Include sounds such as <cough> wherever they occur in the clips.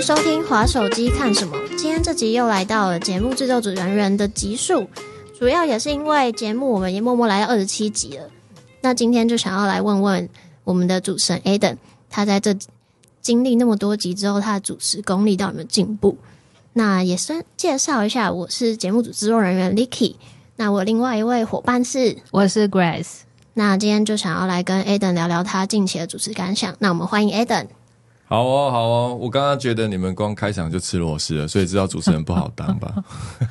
迎收听《滑手机看什么》。今天这集又来到了节目制作组人员的集数，主要也是因为节目我们也默默来到二十七集了。那今天就想要来问问我们的主持人 Aden，他在这经历那么多集之后，他的主持功力到有没有进步？那也先介绍一下，我是节目组制作人员 Licky。那我另外一位伙伴是，我是 Grace。那今天就想要来跟 Aden 聊聊他近期的主持感想。那我们欢迎 Aden。好哦，好哦，我刚刚觉得你们光开场就吃螺丝了，所以知道主持人不好当吧？<laughs>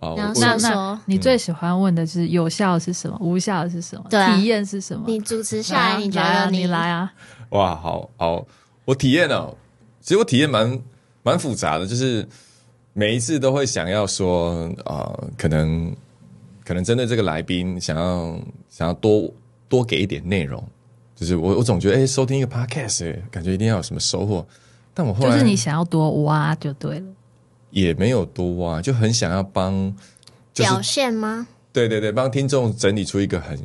然后那那你最喜欢问的是有效是什么，无效是什么，对啊体验是什么？你主持下来来，你觉啊来啊得你来啊？哇，好好，我体验哦，其实我体验蛮蛮复杂的，就是每一次都会想要说，呃，可能可能针对这个来宾，想要想要多多给一点内容，就是我我总觉得，哎、收听一个 podcast，、哎感觉一定要有什么收获，但我后来就是你想要多挖就对了。也没有多挖，就很想要帮，就是表现吗？对对对，帮听众整理出一个很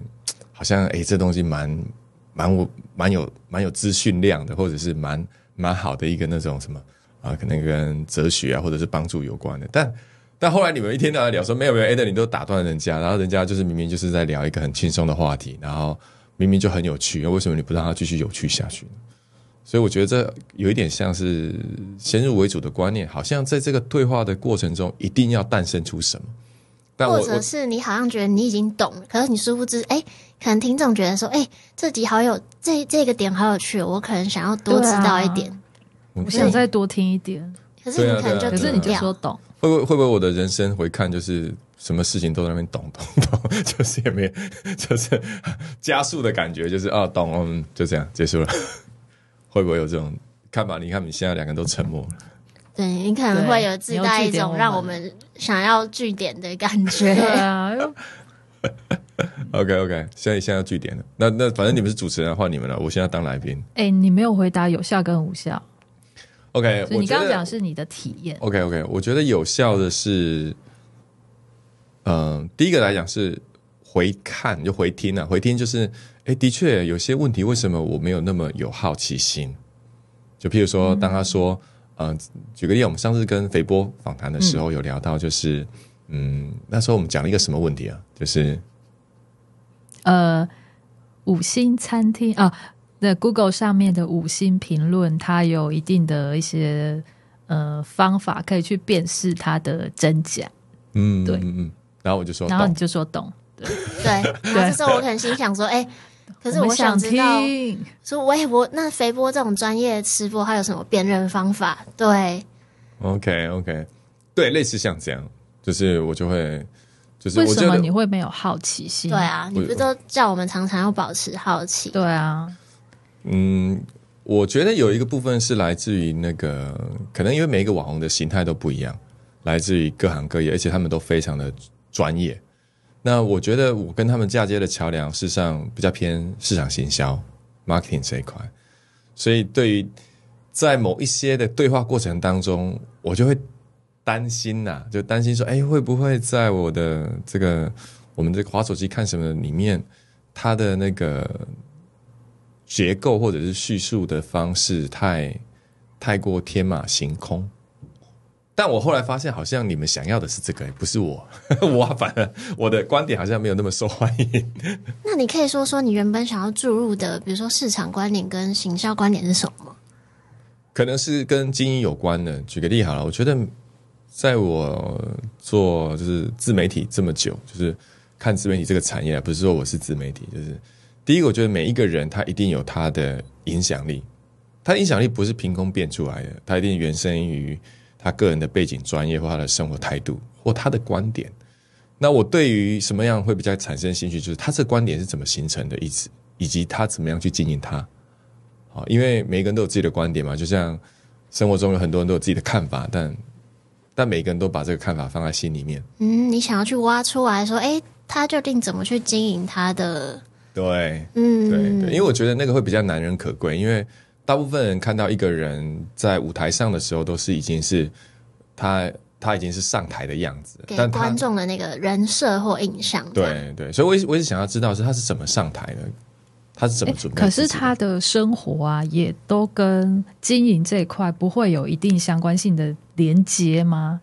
好像诶，这东西蛮蛮我蛮有蛮有资讯量的，或者是蛮蛮好的一个那种什么啊，可能跟哲学啊，或者是帮助有关的。但但后来你们一天到晚聊说没有没有 d 你都打断人家，然后人家就是明明就是在聊一个很轻松的话题，然后明明就很有趣，为什么你不让它继续有趣下去呢？所以我觉得这有一点像是先入为主的观念，好像在这个对话的过程中一定要诞生出什么。但我或者是你好像觉得你已经懂了，可是你殊不知，哎，可能听众觉得说，哎，这集好有这这个点好有趣哦，我可能想要多知道一点。我我想再多听一点，可是你可能就对啊啊可是你就说懂，会不会会不会我的人生回看就是什么事情都在那边懂懂懂，<laughs> <laughs> 就是也没 <laughs> 就是加速的感觉，就是啊懂嗯就这样结束了，会不会有这种看法？你看你现在两个人都沉默了，对你可能会有自带一种让我们想要据点的感对觉。OK OK，现在现在要据点了，那那反正你们是主持人，换你们了，我现在当来宾。哎，你没有回答有效跟无效，OK，所以你刚刚讲是你的体验，OK OK，我觉得有效的是，嗯、第一个来讲是回看就回听啊，回听就是，哎，的确有些问题，为什么我没有那么有好奇心？就譬如说，当他说，嗯、举个例，我们上次跟肥波访谈的时候有聊到，就是，嗯那时候我们讲了一个什么问题啊？就是呃，五星餐厅啊，那 Google 上面的五星评论，它有一定的一些呃方法可以去辨识它的真假，嗯，对嗯嗯，然后我就说，然后你就说懂，对，然后这时候我可能心想说，哎，可是我想知道，听，说喂，我那肥波这种专业吃播，他有什么辨认方法？对，OK OK，对，类似像这样，就是我就会，就是为我觉得什么你会没有好奇心？对，啊，你不是都叫我们常常要保持好奇？对啊，嗯，我觉得有一个部分是来自于那个，可能因为每一个网红的形态都不一样，来自于各行各业，而且他们都非常的专业。那我觉得我跟他们嫁接的桥梁，事实上比较偏市场行销、marketing 这一块，所以对于在某一些的对话过程当中，我就会担心呐、就担心说，哎，会不会在我的这个我们这个滑手机看什么里面，它的那个结构或者是叙述的方式太太过天马行空。但我后来发现，好像你们想要的是这个，不是我。<laughs> 我反而我的观点好像没有那么受欢迎。那你可以说说你原本想要注入的，比如说市场观点跟行销观点是什么？可能是跟经营有关的。举个例好了，我觉得在我做就是自媒体这么久，就是看自媒体这个产业，不是说我是自媒体，就是第一个，我觉得每一个人他一定有他的影响力，他的影响力不是凭空变出来的，他一定原生于他个人的背景、专业或他的生活态度或他的观点。那我对于什么样会比较产生兴趣，就是他这个观点是怎么形成的，以及以及他怎么样去经营它。好，因为每个人都有自己的观点嘛，就像生活中有很多人都有自己的看法，但但每个人都把这个看法放在心里面。嗯，你想要去挖出来说，哎，他究竟怎么去经营他的？对，嗯，对对，因为我觉得那个会比较难能可贵，因为大部分人看到一个人在舞台上的时候，都是已经是他他已经是上台的样子，给观众的那个人设或印象。对对，所以我一直我一直想要知道是他是怎么上台的，他是怎么准备可？是他的生活啊，也都跟经营这一块不会有一定相关性的连接吗？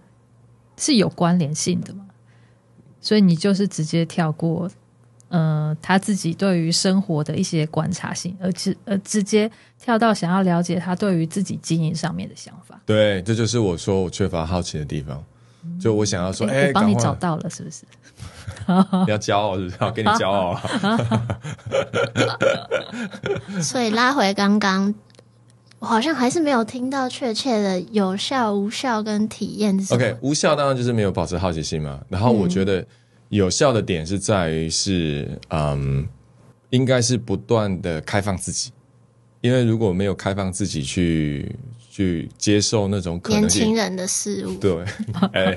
是有关联性的吗？所以你就是直接跳过，呃，他自己对于生活的一些观察性，而直而直接跳到想要了解他对于自己经营上面的想法。对，这就是我说我缺乏好奇的地方。就我想要说，哎、帮你找到了，是不是？<laughs> 你要骄傲是不是？好，给你骄傲啊！所以拉回刚刚，我好像还是没有听到确切的有效、无效跟体验。OK，无效当然就是没有保持好奇心嘛。然后我觉得有效的点是在于是，嗯，应该是不断的开放自己，因为如果没有开放自己去去接受那种可年能性，轻人的事物，对，哎、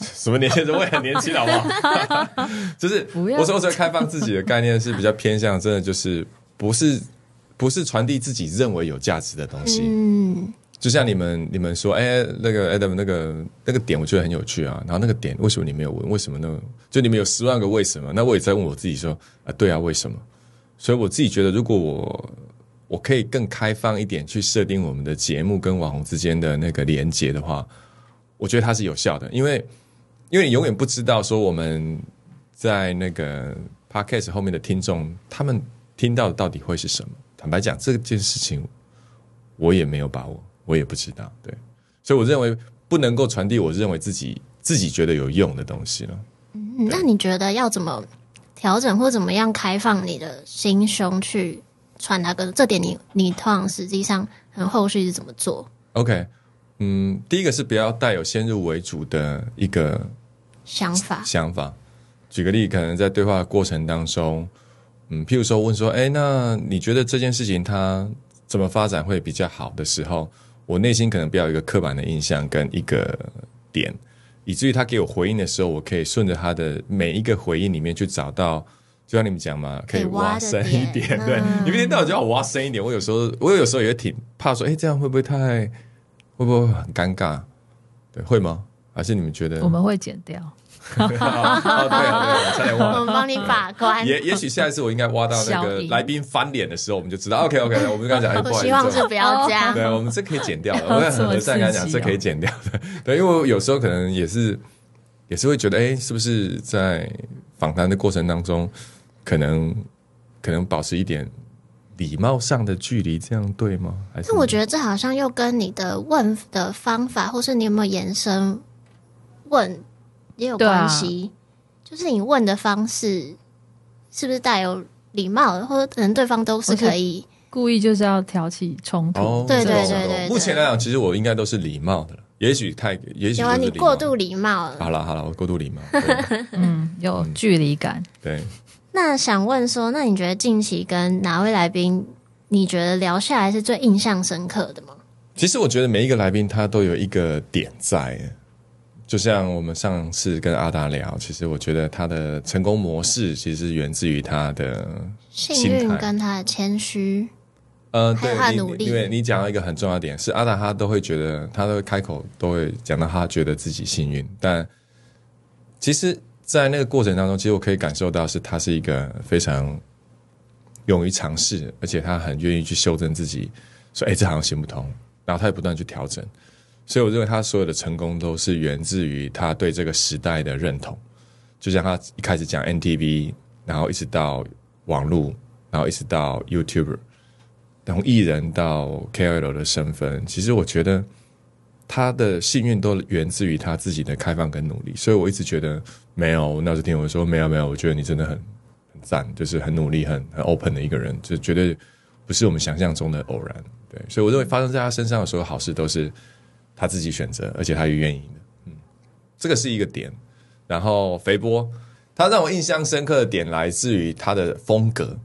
什么年轻人？我也很年轻，好不好？<laughs> 就是我说我说开放自己的概念是比较偏向，真的就是不是不是传递自己认为有价值的东西。嗯，就像你们你们说，哎、那个 Adam 那个那个点，我觉得很有趣啊。然后那个点，为什么你没有问？为什么呢？就你们有十万个为什么？那我也在问我自己说，啊，对啊，为什么？所以我自己觉得，如果我我可以更开放一点去设定我们的节目跟网红之间的那个连接的话，我觉得它是有效的，因为因为永远不知道说我们在那个 podcast 后面的听众，他们听到的到底会是什么。坦白讲，这件事情我也没有把握，我也不知道。对，所以我认为不能够传递我认为自己自己觉得有用的东西了。嗯那你觉得要怎么调整或怎么样开放你的心胸去传达个这点你？你通常实际上很后续是怎么做？OK，嗯，第一个是不要带有先入为主的一个想法？想法。举个例，可能在对话的过程当中，嗯，譬如说问说，哎，那你觉得这件事情它怎么发展会比较好的时候，我内心可能比较有一个刻板的印象跟一个点，以至于他给我回应的时候，我可以顺着他的每一个回应里面去找到。就像你们讲嘛，可以挖深一点。点 <laughs> 对，嗯你们一天到晚叫我挖深一点，我有时候我有时候也挺怕说，哎，这样会不会太会不会很尴尬？对，会吗？还是你们觉得？我们会剪掉。<laughs> 哦，对啊，对啊，差点我忘了。们帮你把关。也也许下一次我应该挖到那个来宾翻脸的时候，我们就知道 OK OK，<laughs> 我们就跟他讲，希望是不要这样。对，我们这可以剪掉我会很和善跟他讲，这可以剪掉的。对，因为我有时候可能也是也是会觉得，哎，是不是在访谈的过程当中，可能可能保持一点礼貌上的距离，这样对吗？还是但我觉得这好像又跟你的问的方法，或是你有没有延伸问也有关系。就是你问的方式是不是带有礼貌的，或者可能对方都是可以。故意就是要挑起冲突。哦，对对对对对目前来讲，其实我应该都是礼貌的了，也许太，也许你过度礼貌了。好了好了，我过度礼貌。<laughs> 嗯，有距离感。对，那想问说，那你觉得近期跟哪位来宾，你觉得聊下来是最印象深刻的吗？其实我觉得每一个来宾他都有一个点在，就像我们上次跟阿达聊，其实我觉得他的成功模式其实源自于他的幸运跟他的谦虚，呃，对你他努力。因为你讲到一个很重要的点，是阿达他都会觉得，他都会开口都会讲到他觉得自己幸运，但其实，在那个过程当中，其实我可以感受到是他是一个非常勇于尝试，而且他很愿意去修正自己，说哎这好像行不通，然后他也不断去调整，所以我认为他所有的成功都是源自于他对这个时代的认同，就像他一开始讲 NTV，然后一直到网络，然后一直到 YouTuber。从艺人到 KOL 的身份，其实我觉得他的幸运都源自于他自己的开放跟努力，所以我一直觉得没有。那时听我说没有没有，我觉得你真的很很赞，就是很努力、很很 open 的一个人，就绝对不是我们想象中的偶然。对，所以我认为发生在他身上的所有好事都是他自己选择，而且他也愿意的。嗯，这个是一个点。然后肥波，他让我印象深刻的点来自于他的风格，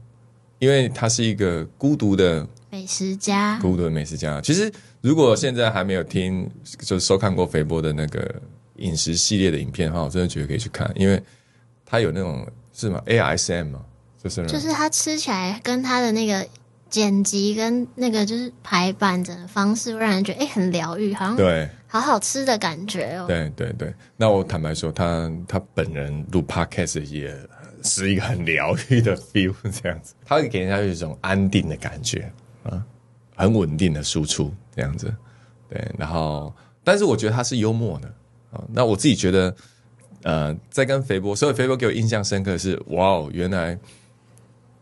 因为他是一个孤独的美食家，孤独的美食家。其实，如果现在还没有听，就是收看过肥波的那个饮食系列的影片的话，我真的觉得可以去看，因为他有那种是吗？ASM 嘛，就是就是他吃起来跟他的那个剪辑跟那个就是排版整个方式，会让人觉得哎、很疗愈，好像对好好吃的感觉哦。对对对。那我坦白说，他他本人录 podcast 也是一个很疗愈的 <laughs> feel，这样子，他会给人家有一种安定的感觉啊，很稳定的输出这样子，对，然后但是我觉得他是幽默的啊，那我自己觉得，呃，在跟肥波，所以肥波给我印象深刻的是，哇哦，原来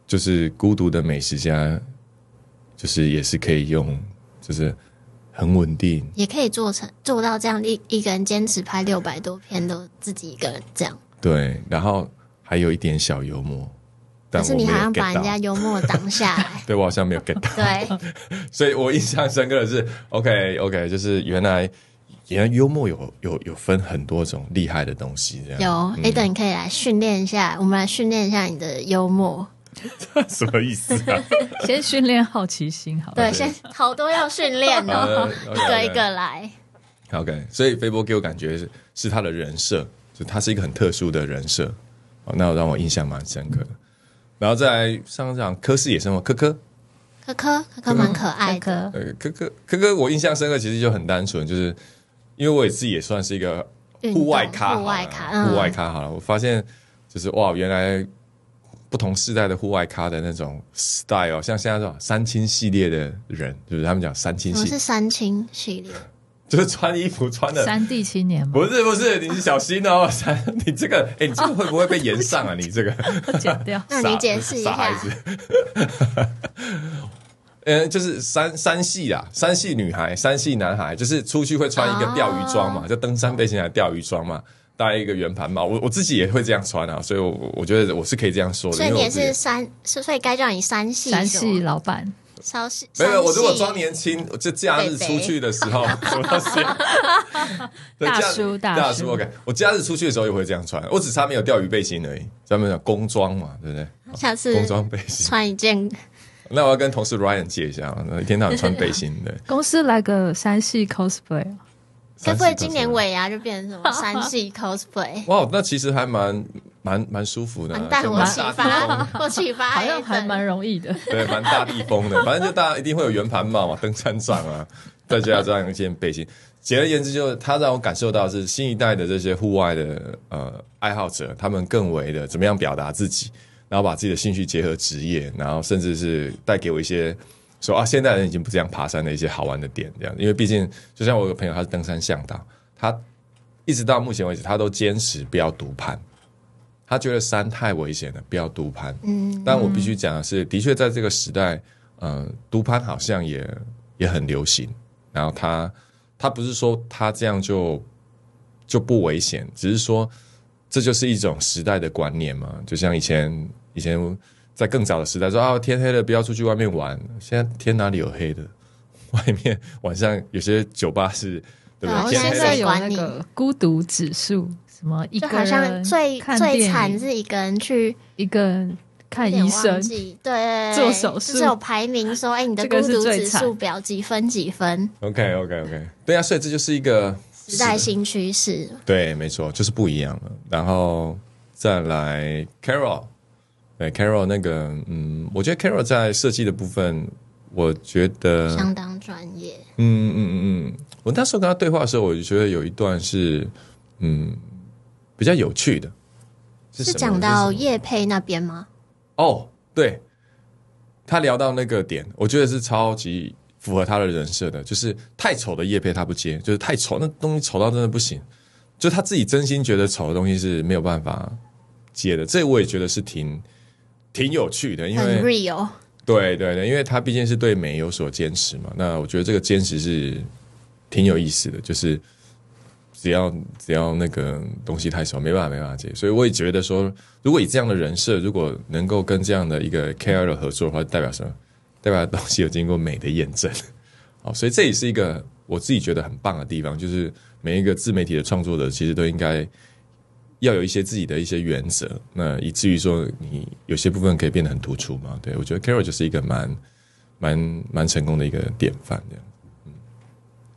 就是孤独的美食家，就是也是可以用，就是很稳定，也可以做成做到这样一一个人坚持拍六百多篇都自己一个人这样，对，然后还有一点小幽默，但是你好像把人家幽默挡下来，<laughs> 对我好像没有 get 到，对，<laughs> 所以我印象深刻的是，OK OK，就是原来原来幽默有有有分很多种厉害的东西，这样。有 A 等你可以来训练一下，我们来训练一下你的幽默。<laughs> 什么意思啊？<laughs> 先训练好奇心好了。对，先好多要训练哦，呃一个一个来。OK，所以飞波给我感觉是是他的人设，就他是一个很特殊的人设，哦，那让我印象蛮深刻的。然后再来上场科室野生活，科科，科科科科蛮可爱科的，科呃，科科科科，我印象深刻，其实就很单纯，就是因为我也自己也算是一个户外咖户外咖嗯户外咖好了。我发现就是哇，原来不同世代的户外咖的那种 style，像现在这种三清系列的人，就是他们讲三清系什么是，三清系列？<laughs> 就是穿衣服穿的。三地青年嘛，不是不是，你是小心哦！<laughs> 三，你这个，哎、你这个会不会被延上啊？你这个，剪掉。那你解释一下傻孩子。嗯，<laughs> 就是三三系啊，三系女孩、三系男孩，就是出去会穿一个钓鱼装嘛，就登山背心还钓鱼装嘛，戴一个圆盘帽。我我自己也会这样穿啊，所以我我觉得我是可以这样说的。所以你也是山，是所以该叫你三系三系老板，超系没有，我如果装年轻，我就假日出去的时候，什么 <laughs> <laughs> 大假叔大大叔 OK，我假日出去的时候也会这样穿，我只差没有钓鱼背心而已。咱们讲工装嘛，对不对？下次工装背心。穿一件那我要跟同事 Ryan 借一下，一天到晚穿背心的。公司来个三系 cosplay，该不会今年尾牙就变成什么 <laughs> 山系 cosplay？哇，那其实还蛮蛮蛮舒服的啊，完蛋，就 <laughs> 我启发，我启发，好像还蛮容易的。对，蛮大地风的。反正就大家一定会有圆盘帽嘛，登山杖啊，再加上一件背心。简而言之，就是它让我感受到是新一代的这些户外的呃爱好者，他们更为的怎么样表达自己，然后把自己的兴趣结合职业，然后甚至是带给我一些说啊，现代人已经不这样爬山的一些好玩的点，这样。因为毕竟，就像我有个朋友，他是登山向导，他一直到目前为止，他都坚持不要独攀。他觉得山太危险了，不要独攀。嗯，但我必须讲的是，的确在这个时代，呃，独攀好像也也很流行。然后他他不是说他这样就就不危险，只是说这就是一种时代的观念嘛。就像以前以前在更早的时代说啊，天黑了不要出去外面玩。现在天哪里有黑的？<laughs> 外面晚上有些酒吧是，对不对？现在有管你那个孤独指数，什么一个就好像人最最惨是一个人去一个人看医生忘，记对做手术就是有排名说，哎，你的孤独指数表几分几分，OK OK OK，对啊，所以这就是一个时代新趋势。对，没错，就是不一样了。然后再来 Carol，对 Carol 那个，嗯，我觉得 Carol 在设计的部分，我觉得，相当专业，嗯嗯嗯嗯，我那时候跟他对话的时候，我就觉得有一段是，嗯，比较有趣的，是是讲到叶佩那边吗？哦，对，他聊到那个点，我觉得是超级符合他的人设的，就是太丑的叶佩他不接，就是太丑，那东西丑到真的不行，就他自己真心觉得丑的东西是没有办法接的，这我也觉得是挺挺有趣的，因为 real，对对对，因为他毕竟是对美有所坚持嘛，那我觉得这个坚持是挺有意思的，就是只要只要那个东西太少，没办法没办法接，所以我也觉得说，如果以这样的人设，如果能够跟这样的一个 KOL 合作的话，代表什么？代表东西有经过美的验证，好，所以这也是一个我自己觉得很棒的地方，就是每一个自媒体的创作者其实都应该要有一些自己的一些原则，那以至于说你有些部分可以变得很突出嘛。对我觉得 Carol 就是一个蛮蛮蛮成功的一个典范，这样。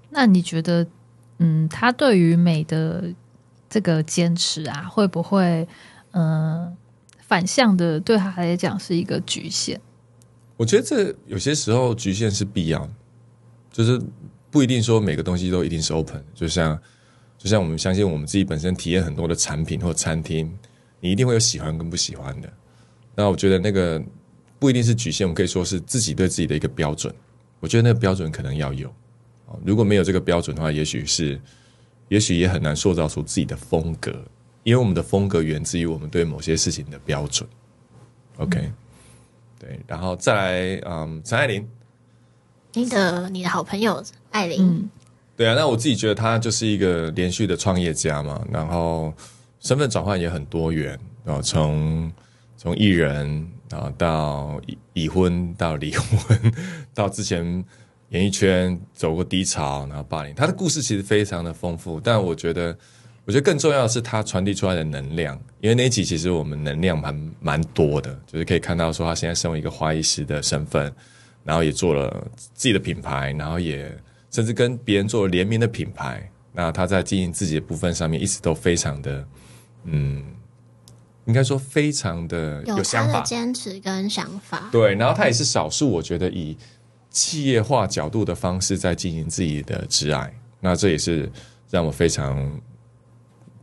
那你觉得，嗯，他对于美的这个坚持啊，会不会，嗯、反向的对他来讲是一个局限？我觉得这有些时候局限是必要的，就是不一定说每个东西都一定是 open。就像就像我们相信我们自己本身体验很多的产品或餐厅，你一定会有喜欢跟不喜欢的。那我觉得那个不一定是局限，我们可以说是自己对自己的一个标准。我觉得那个标准可能要有，如果没有这个标准的话，也许是，也许也很难塑造出自己的风格，因为我们的风格源自于我们对某些事情的标准。OK，对，然后再来，嗯，陈爱玲，你的你的好朋友艾琳，对啊，那我自己觉得他就是一个连续的创业家嘛，然后身份转换也很多元，然后从从艺人。然后到已已婚，到离婚，到之前演艺圈走过低潮，然后霸凌，他的故事其实非常的丰富。但我觉得，我觉得更重要的是他传递出来的能量。因为那一集其实我们能量蛮蛮多的，就是可以看到说他现在身为一个花艺师的身份，然后也做了自己的品牌，然后也甚至跟别人做联名的品牌。那他在经营自己的部分上面，一直都非常的嗯。应该说非常的有想法、坚持跟想法。对，然后他也是少数，我觉得以企业化角度的方式在经营自己的挚爱，那这也是让我非常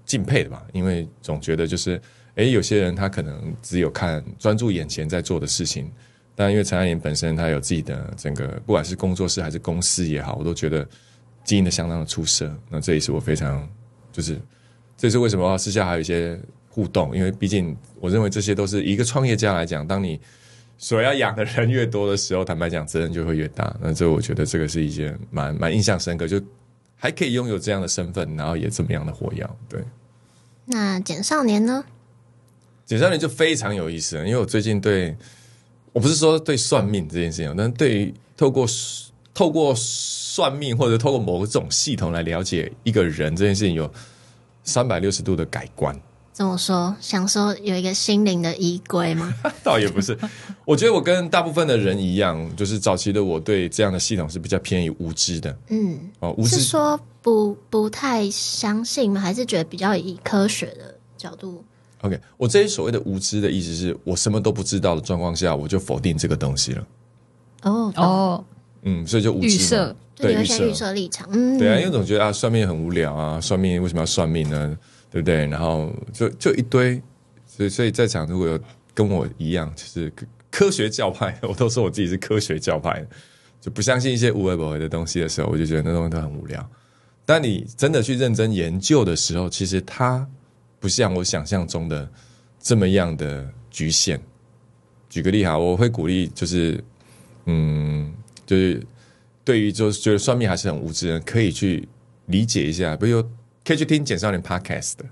敬佩的吧。因为总觉得就是，哎，有些人他可能只有看专注眼前在做的事情，但因为陈爱玲本身她有自己的整个，不管是工作室还是公司也好，我都觉得经营的相当的出色。那这也是我非常就是，这是为什么私下还有一些。互动，因为毕竟我认为这些都是一个创业家来讲，当你所要养的人越多的时候，坦白讲责任就会越大。那这我觉得这个是一件蛮蛮印象深刻，就还可以拥有这样的身份，然后也这么样的火药。对。那简少年呢？简少年就非常有意思，因为我最近对我不是说对算命这件事情，但对于透过透过算命或者透过某种系统来了解一个人这件事情，有三百六十度的改观。怎么说？想说有一个心灵的衣柜吗？<laughs> 倒也不是，我觉得我跟大部分的人一样，就是早期的我对这样的系统是比较偏于无知的。嗯，哦，无知是说不不太相信吗？还是觉得比较以科学的角度？OK，我这些所谓的无知的意思是我什么都不知道的状况下，我就否定这个东西了。哦哦，嗯，所以就预设，对预设预设立场。嗯，对啊，因为总觉得啊，算命很无聊啊，算命为什么要算命呢？对不对？然后就就一堆，所以所以在场如果有跟我一样，就是科学教派，我都说我自己是科学教派，就不相信一些无为不为的东西的时候，我就觉得那东西都很无聊。但你真的去认真研究的时候，其实它不像我想象中的这么样的局限。举个例哈，我会鼓励，就是嗯，就是对于就是觉得算命还是很无知的人，可以去理解一下，比如。可以去听简少年 Podcast 的，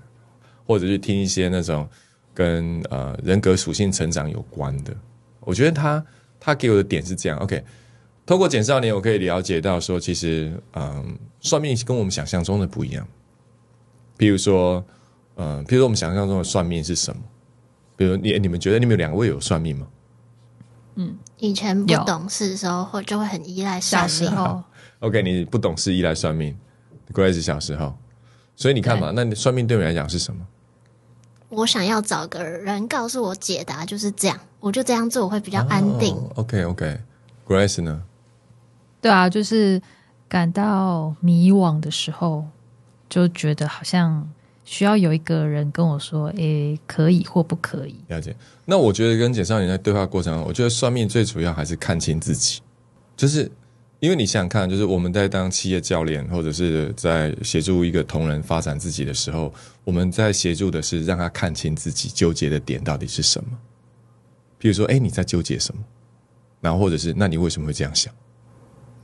或者去听一些那种跟呃人格属性成长有关的。我觉得他他给我的点是这样，OK。透过简少年，我可以了解到说，其实嗯，算命跟我们想象中的不一样。比如说，嗯，比如说我们想象中的算命是什么？比如你你们觉得你们两位有算命吗？嗯，以前不懂事的时候，会就会很依赖算命。OK，你不懂事依赖算命，Grace 小时候。所以你看嘛，那你算命对你来讲是什么？我想要找个人告诉我解答，就是这样，我就这样做，我会比较安定。OK OK，Grace 呢？对啊，就是感到迷惘的时候，就觉得好像需要有一个人跟我说：“诶，可以或不可以。”了解。那我觉得跟简少年在对话过程，我觉得算命最主要还是看清自己，就是。因为你想想看，就是我们在当企业教练，或者是在协助一个同仁发展自己的时候，我们在协助的是让他看清自己纠结的点到底是什么。比如说，哎，你在纠结什么？然后或者是，那你为什么会这样想？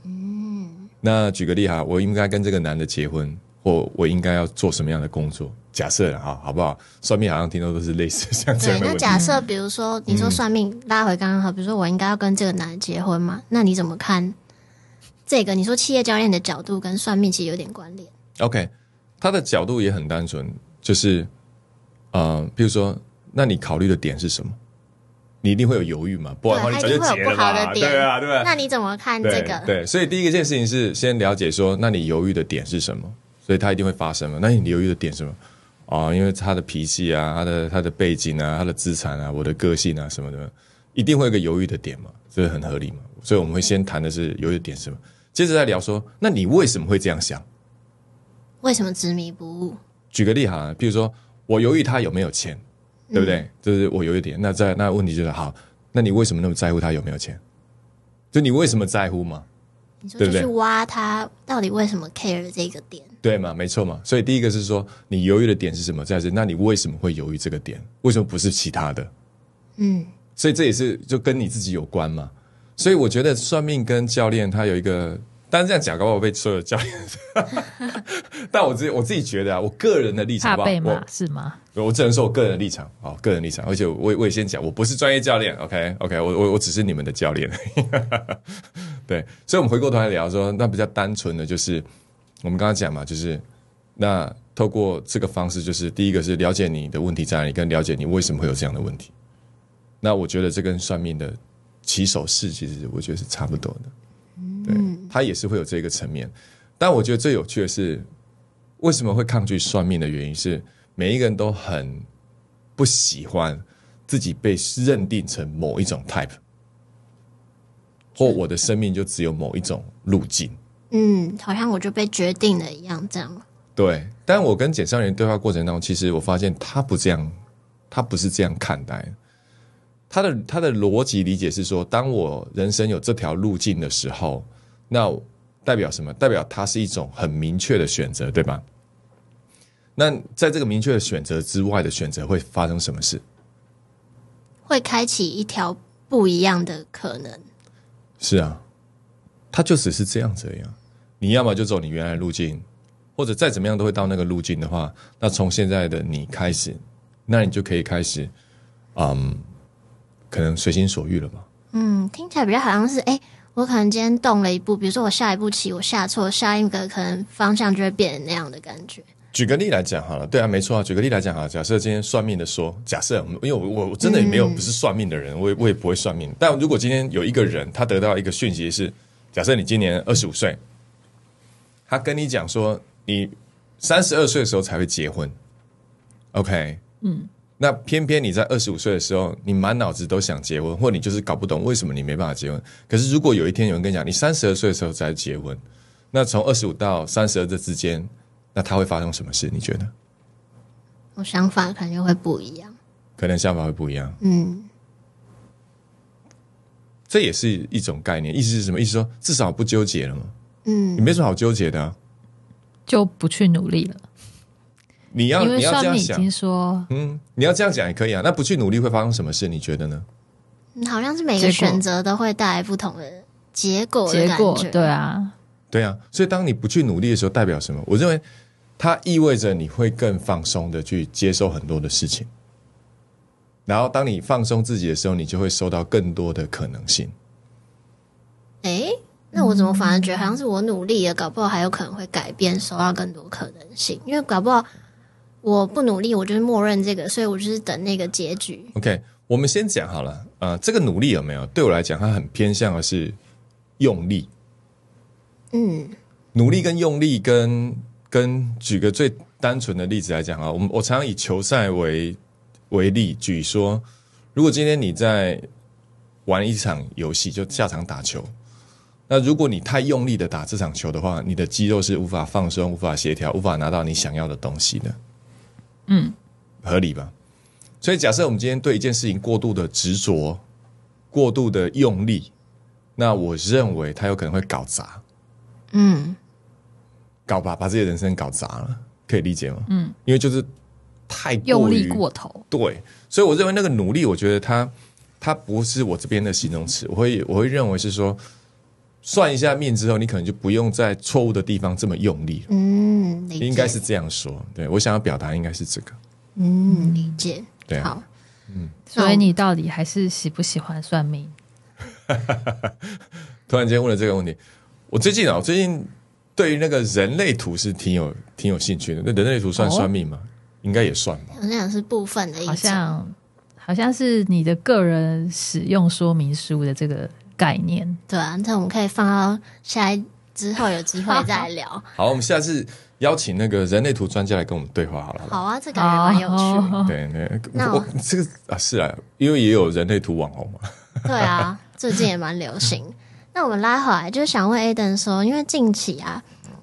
嗯。那举个例哈，我应该跟这个男的结婚，或我应该要做什么样的工作？假设啊，好不好？算命好像听到都是类似像这样的。那假设，比如说你说算命拉回刚刚好，比如说我应该要跟这个男的结婚嘛？那你怎么看？这个你说企业教练的角度跟算命其实有点关联。OK，他的角度也很单纯，就是呃，比如说，那你考虑的点是什么？你一定会有犹豫嘛？不然的话你早就结了嘛？对啊，对吧？那你怎么看这个？对，所以第一个件事情是先了解说，那你犹豫的点是什么？所以他一定会发生嘛？那你犹豫的点是什么？啊，因为他的脾气啊，他的他的背景啊，他的资产啊，我的个性啊什么的，一定会有个犹豫的点嘛？这很合理嘛？所以我们会先谈的是犹豫的点什么？接着再聊说，那你为什么会这样想？为什么执迷不悟？举个例哈，比如说我犹豫他有没有钱，对不对？就是我犹豫点，那在那问题就是好，那你为什么那么在乎他有没有钱？就你为什么在乎嘛？你就去挖他到底为什么 care 这个点？对吗？没错嘛。所以第一个是说你犹豫的点是什么？再来是那你为什么会犹豫这个点？为什么不是其他的？嗯，所以这也是就跟你自己有关嘛。所以我觉得算命跟教练他有一个，当然这样讲，搞不好被所有教练，<laughs> 但我自己我自己觉得啊，我个人的立场吧，怕被骂我是吗？我只能说我个人的立场，哦，个人立场，而且我我也先讲，我不是专业教练，OK？OK，我我我只是你们的教练，<laughs> 对，所以我们回过头来聊说，那比较单纯的就是我们刚刚讲嘛，就是那透过这个方式，就是第一个是了解你的问题在哪里，跟了解你为什么会有这样的问题。那我觉得这跟算命的起手式其实我觉得是差不多的，对，他也是会有这个层面。但我觉得最有趣的是，为什么会抗拒算命的原因是，每一个人都很不喜欢自己被认定成某一种 type，或我的生命就只有某一种路径。嗯，好像我就被决定了一样，这样。对，但我跟简商人对话过程当中，其实我发现他不这样，他不是这样看待的。他的他的逻辑理解是说，当我人生有这条路径的时候，那代表什么？代表它是一种很明确的选择，对吧？那在这个明确的选择之外的选择会发生什么事？会开启一条不一样的可能。是啊，它就只是这样子而已啊。你要么就走你原来的路径，或者再怎么样都会到那个路径的话，那从现在的你开始，那你就可以开始，嗯，可能随心所欲了嘛。嗯，听起来比较好像是，哎、我可能今天动了一步，比如说我下一步棋我下错，下一个可能方向就会变成那样的感觉。举个例来讲好了，对啊，没错啊。举个例来讲好了，假设今天算命的说，假设因为我我我真的也没有不是算命的人，我也我也不会算命。但如果今天有一个人，他得到一个讯息是，假设你今年二十五岁，他跟你讲说，你三十二岁的时候才会结婚，OK，嗯，那偏偏你在二十五岁的时候，你满脑子都想结婚，或你就是搞不懂为什么你没办法结婚。可是如果有一天有人跟你讲，你三十二岁的时候才结婚，那从二十五到三十二这之间。那他会发生什么事？你觉得？我想法可能就会不一样。可能想法会不一样。嗯，这也是一种概念，意思是什么？意思说至少不纠结了嘛。嗯你没什么好纠结的啊。就不去努力了，你要你要这样想已经，说嗯，你要这样讲也可以啊。那不去努力会发生什么事？你觉得呢？嗯好像是每个选择都会带来不同的结果的结果。对啊，对啊，所以当你不去努力的时候，代表什么？我认为它意味着你会更放松的去接受很多的事情。然后，当你放松自己的时候，你就会收到更多的可能性。哎、那我怎么反而觉得好像是我努力了，搞不好还有可能会改变，收到更多可能性？因为搞不好我不努力，我就是默认这个，所以我就是等那个结局。OK，我们先讲好了。呃，这个努力有没有？对我来讲，它很偏向的是用力。嗯努力跟用力跟跟举个最单纯的例子来讲啊，我们我常常以球赛为为例，举说，如果今天你在玩一场游戏，就下场打球，那如果你太用力的打这场球的话，你的肌肉是无法放松、无法协调、无法拿到你想要的东西的。嗯，合理吧？所以假设我们今天对一件事情过度的执着、过度的用力，那我认为他有可能会搞砸。嗯搞把把自己的人生搞砸了，可以理解吗？嗯，因为就是太过用力于过头，对，所以我认为那个努力，我觉得它它不是我这边的形容词，我会我会认为是说，算一下命之后，你可能就不用在错误的地方这么用力了，嗯，应该是这样说。对我想要表达应该是这个，嗯理解。对啊，好，所以你到底还是喜不喜欢算命？<laughs> 突然间问了这个问题，我最近啊，我最近对于那个人类图是挺有挺有兴趣的。那人类图算哦算命吗？应该也算吧。好像是部分的一好。像好像是你的个人使用说明书的这个概念。对啊，那我们可以放到下一之后有机会再聊。<laughs> 好，我们下次邀请那个人类图专家来跟我们对话好了。好啊，这感觉蛮有趣对，那那我我这个啊是啊，因为也有人类图网红嘛。对啊，最近也蛮流行。<laughs> 那我们拉回来，就是想问 Aden 说，因为近期啊，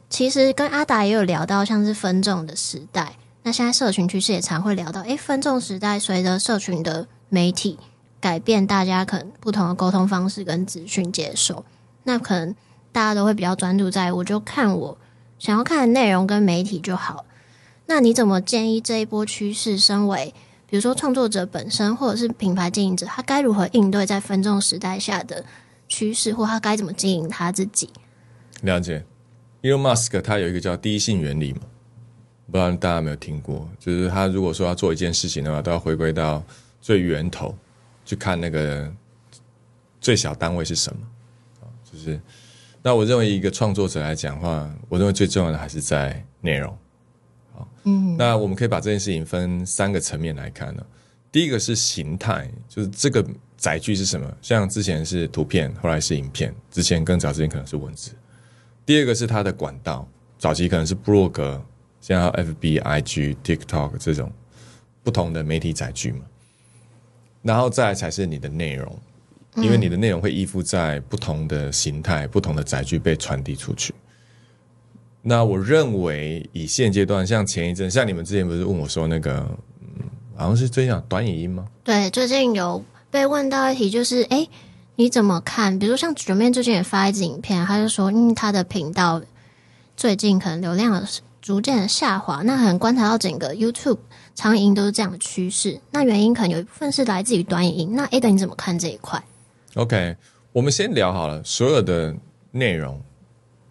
其实跟阿达也有聊到像是分众的时代，那那现在社群趋势也常会聊到，诶，分众时代随着社群的媒体改变，大家可能不同的沟通方式跟资讯接受，那可能大家都会比较专注在我就看我想要看的内容跟媒体就好。那你怎么建议这一波趋势，身为比如说创作者本身或者是品牌经营者，他该如何应对在分众时代下的趋势，或他该怎么经营他自己？了解，Elon Musk 他有一个叫第一性原理嘛，不知道大家有没有听过？就是他如果说要做一件事情的话，都要回归到最源头去看那个最小单位是什么啊。就是那我认为一个创作者来讲的话，我认为最重要的还是在内容。好，嗯，那我们可以把这件事情分三个层面来看呢。第一个是形态，就是这个载具是什么？像之前是图片，后来是影片，之前更早之前可能是文字。第二个是它的管道，早期可能是布洛格，现在 F B I G TikTok 这种不同的媒体载具嘛。然后再才是你的内容，因为你的内容会依附在不同的形态、不同的载具被传递出去。那我认为以现阶段，像前一阵，像你们之前不是问我说那个，嗯，好像是最近讲短影音吗？对，最近有被问到一题，就是哎。你怎么看？比如说像九面最近也发一支影片，他就说，因他的频道最近可能流量逐渐下滑，那很观察到整个 YouTube 长影音都是这样的趋势。那原因可能有一部分是来自于短影音。那 Ada 你怎么看这一块？OK，我们先聊好了，所有的内容，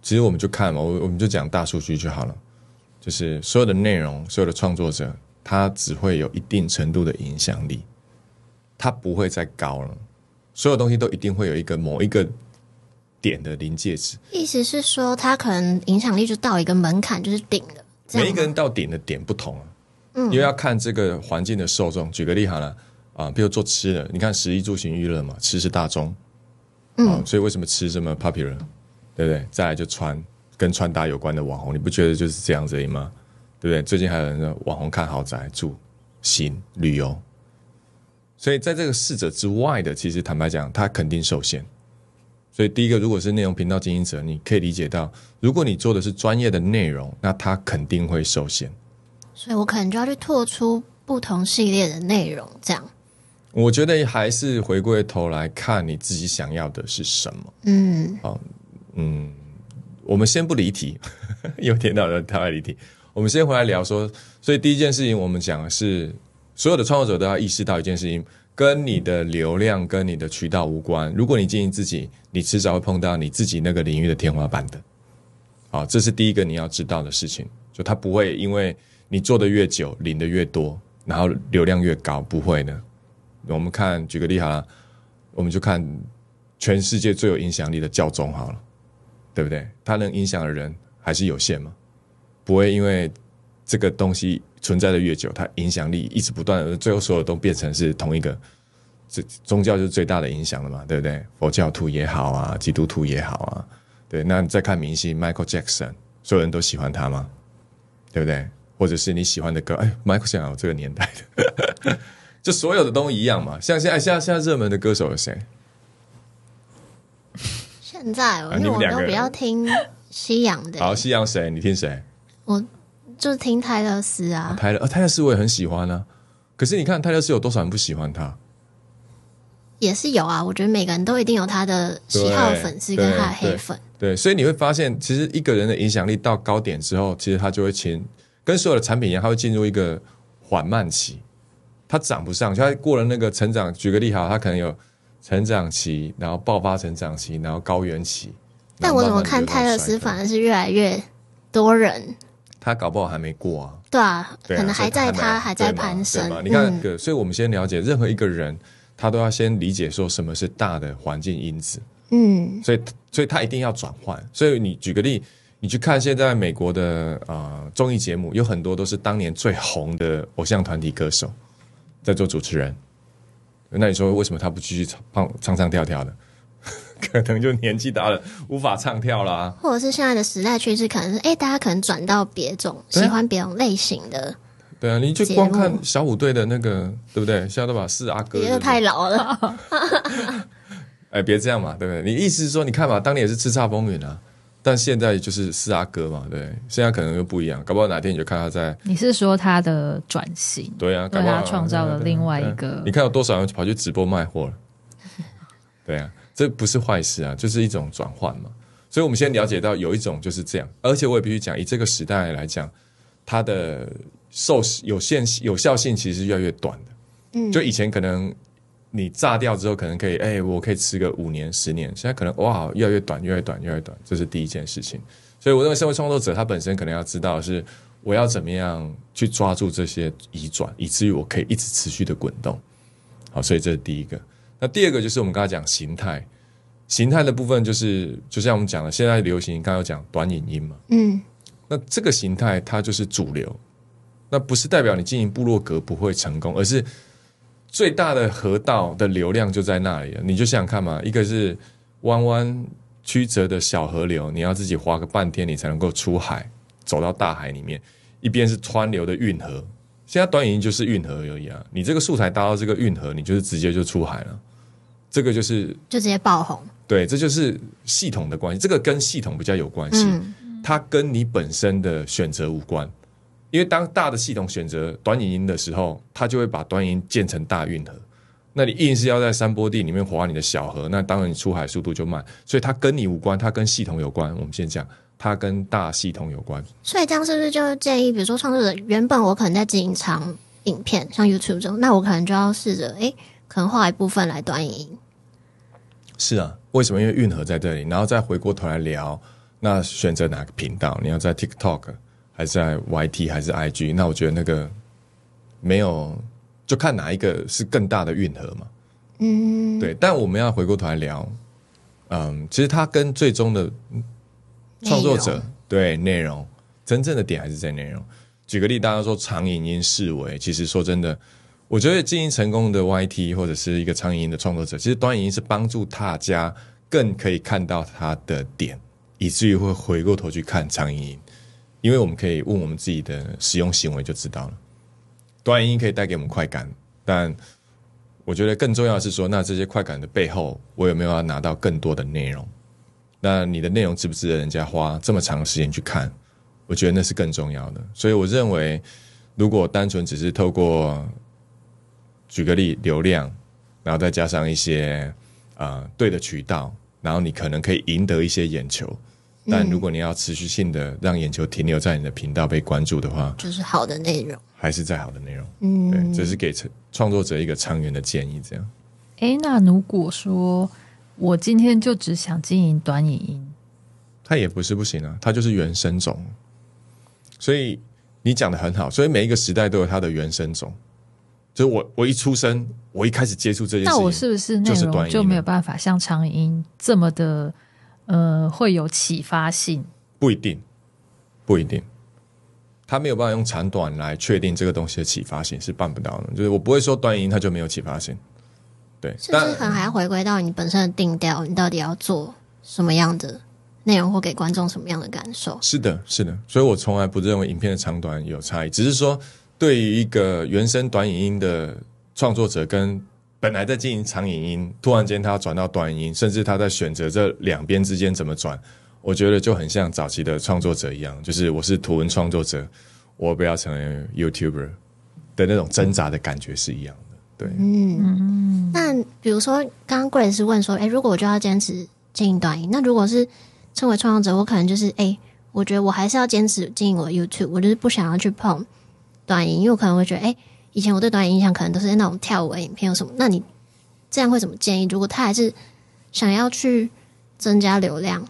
其实我们就看嘛，我我们就讲大数据就好了，就是所有的内容，所有的创作者，他只会有一定程度的影响力，他不会再高了。所有东西都一定会有一个某一个点的临界值，意思是说，它可能影响力就到一个门槛，就是顶了。每一个人到顶的点不同啊，嗯，因为要看这个环境的受众。举个例好了，啊，比如做吃的，你看食衣住行娱乐嘛，吃是大众，嗯，所以为什么吃这么 popular，对不对？再来就穿，跟穿搭有关的网红，你不觉得就是这样子吗？对不对？最近还有人网红看豪宅、住、行、旅游。所以在这个四者之外的，其实坦白讲，他肯定受限。所以第一个，如果是内容频道经营者，你可以理解到，如果你做的是专业的内容，那它肯定会受限。所以我可能就要去拓出不同系列的内容，这样。我觉得还是回过头来看你自己想要的是什么。嗯，好，嗯，我们先不离题，<laughs> 又听到了太离题。我们先回来聊说，所以第一件事情，我们讲的是。所有的创作者都要意识到一件事情，跟你的流量、跟你的渠道无关。如果你经营自己，你迟早会碰到你自己那个领域的天花板的。好，这是第一个你要知道的事情。就它不会因为你做的越久，领的越多，然后流量越高，不会的。我们看，举个例好了，我们就看全世界最有影响力的教宗好了，对不对？它能影响的人还是有限嘛，不会因为这个东西。存在的越久，它影响力一直不断的，最后所有都变成是同一个，这宗教就是最大的影响了嘛，对不对？佛教徒也好啊，基督徒也好啊，对。那你再看明星 Michael Jackson，所有人都喜欢他吗？对不对？或者是你喜欢的歌，哎，Michael Jackson 这个年代的，<laughs> 就所有的都一样嘛。像现在，现在现在热门的歌手有谁？现在因为我都比较听西洋的。好，西洋谁？你听谁？我。就是听泰勒斯啊，泰勒，呃，泰勒斯我也很喜欢啊。可是你看泰勒斯有多少人不喜欢他？也是有啊。我觉得每个人都一定有他的喜好粉丝跟他的黑粉。对，所以你会发现，其实一个人的影响力到高点之后，其实他就会前跟所有的产品一样，他会进入一个缓慢期，他涨不上去。他过了那个成长，举个例哈，他可能有成长期，然后爆发成长期，然后高原期。但我怎么看泰勒斯反而是越来越多人。他搞不好还没过啊，对啊，可能还在他还在攀升。你看，所以我们先了解任何一个人，他都要先理解说什么是大的环境因子。嗯，所以所以他一定要转换。所以你举个例，你去看现在美国的啊综艺节目，有很多都是当年最红的偶像团体歌手在做主持人。那你说为什么他不继续唱唱唱跳跳的？可能就年纪大了，无法唱跳啦，或者是现在的时代趋势，可能是哎，大家可能转到别种，喜欢别种类型的。对啊，你就光看小虎队的那个，对不对？现在都把四阿哥，别的太老了。<laughs> 哎，别这样嘛，对不对？你意思是说，你看嘛，当年也是叱咤风云啊，但现在就是四阿哥嘛，对，现在可能又不一样，搞不好哪天你就看他在你是说他的转型？对啊，对搞不好他创造了另外一个你看有多少人跑去直播卖货了？对啊，这不是坏事啊，就是一种转换嘛。所以我们先了解到有一种就是这样，而且我也必须讲，以这个时代来讲，它的受有限有效性其实是越来越短的。嗯就以前可能你炸掉之后，可能可以，哎、我可以吃个五年、十年，现在可能哇，越来越短，越来越短，越来越短，这是第一件事情。所以我认为，身为创作者，他本身可能要知道的是，我要怎么样去抓住这些移转，以至于我可以一直持续的滚动。好，所以这是第一个。那第二个就是我们刚才讲形态，形态的部分就是，就像我们讲的，现在流行，刚刚有讲短影音嘛，嗯那这个形态它就是主流，那不是代表你经营部落格不会成功，而是最大的河道的流量就在那里了。你就想想看嘛，一个是弯弯曲折的小河流，你要自己划个半天，你才能够出海，走到大海里面；一边是湍流的运河，现在短影音就是运河而已啊。你这个素材搭到这个运河，你就是直接就出海了。这个就是就直接爆红。对，这就是系统的关系，这个跟系统比较有关系。嗯它跟你本身的选择无关。因为当大的系统选择短影音的时候，它就会把短影音建成大运河。那你硬是要在山坡地里面划你的小河，那当然你出海速度就慢。所以它跟你无关，它跟系统有关。我们先讲，它跟大系统有关。所以这样是不是就建议，比如说创作者原本我可能在经营长影片，像 YouTube 这种，那我可能就要试着，诶，可能画一部分来短影音。是啊，为什么？因为运河在这里，然后再回过头来聊，那选择哪个频道？你要在 TikTok 还是在 YT 还是 IG？那我觉得那个没有，就看哪一个是更大的运河嘛。嗯，对，但我们要回过头来聊，嗯，其实它跟最终的嗯创作者对内容真正的点还是在内容。举个例，大家说长影音视为，其实说真的，我觉得经营成功的 YT 或者是一个长影音的创作者，其实短影音是帮助大家更可以看到它的点，以至于会回过头去看长影音，因为我们可以问我们自己的使用行为就知道了。短影音可以带给我们快感，但我觉得更重要的是说，那这些快感的背后，我有没有要拿到更多的内容？那你的内容值不值得人家花这么长时间去看？我觉得那是更重要的。所以我认为，如果单纯只是透过举个例流量，然后再加上一些呃对的渠道，然后你可能可以赢得一些眼球。但如果你要持续性的让眼球停留在你的频道被关注的话，就是好的内容。还是再好的内容。嗯，对，这是给创创作者一个长远的建议。这样。诶，那如果说我今天就只想经营短影音，它也不是不行啊，它就是原生种。所以你讲的很好，所以每一个时代都有它的原生种。就是我我一出生，我一开始接触这件事情，那我是不是内就是短音容就没有办法像长音这么的呃会有启发性？不一定，不一定，他没有办法用长短来确定这个东西的启发性是办不到的。就是我不会说短音它就没有启发性，对，是不是可能还要回归到你本身的定调，你到底要做什么样的内容，或给观众什么样的感受？是的，是的，所以我从来不认为影片的长短有差异，只是说对于一个原生短影音的创作者，跟本来在经营长影音，突然间他转到短影音，甚至他在选择这两边之间怎么转，我觉得就很像早期的创作者一样，就是我是图文创作者，我不要成为 YouTuber 的那种挣扎的感觉是一样的。对，嗯那比如说，刚刚 Grace 是问说，诶，如果我就要坚持经营短影，那如果是身为创作者，我可能就是，诶，我觉得我还是要坚持经营我的 YouTube，我就是不想要去碰短影，因为我可能会觉得，诶，以前我对短影印象可能都是那种跳舞的影片有什么，那你这样会怎么建议？如果他还是想要去增加流量，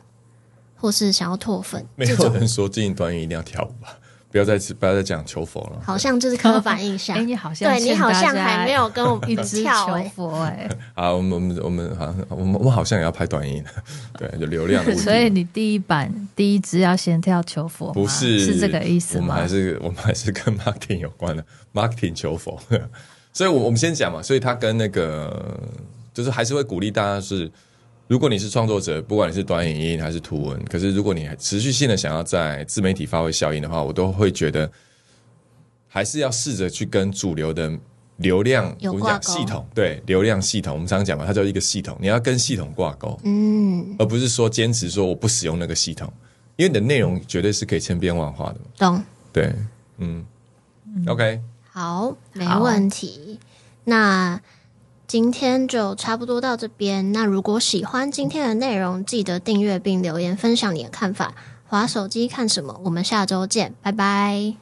或是想要脱粉，没有人说经营短影一定要跳舞吧？不要再不要再讲求佛了。好像就是刻板印象哎、。你好像对你好像还没有跟我 <laughs> 一直跳求佛哎、啊，<laughs> 我们我们我们好像我们我们好像也要拍短音，对，就流量的问题。所以你第一版第一支要先跳求佛，不是是这个意思吗？我们还是我们还是跟 marketing 有关的，<laughs> marketing 求佛。所以我，我们先讲嘛，所以他跟那个就是还是会鼓励大家是，如果你是创作者，不管你是短影音还是图文，可是如果你持续性的想要在自媒体发挥效应的话，我都会觉得还是要试着去跟主流的流量，我们有挂钩。讲系统，对流量系统，我们常常讲嘛，它叫一个系统，你要跟系统挂钩，嗯，而不是说坚持说我不使用那个系统，因为你的内容绝对是可以千变万化的嘛。懂。对，嗯。o k 好，没好问题。那今天就差不多到这边。那如果喜欢今天的内容，记得订阅并留言分享你的看法。划手机看什么？我们下周见，拜拜。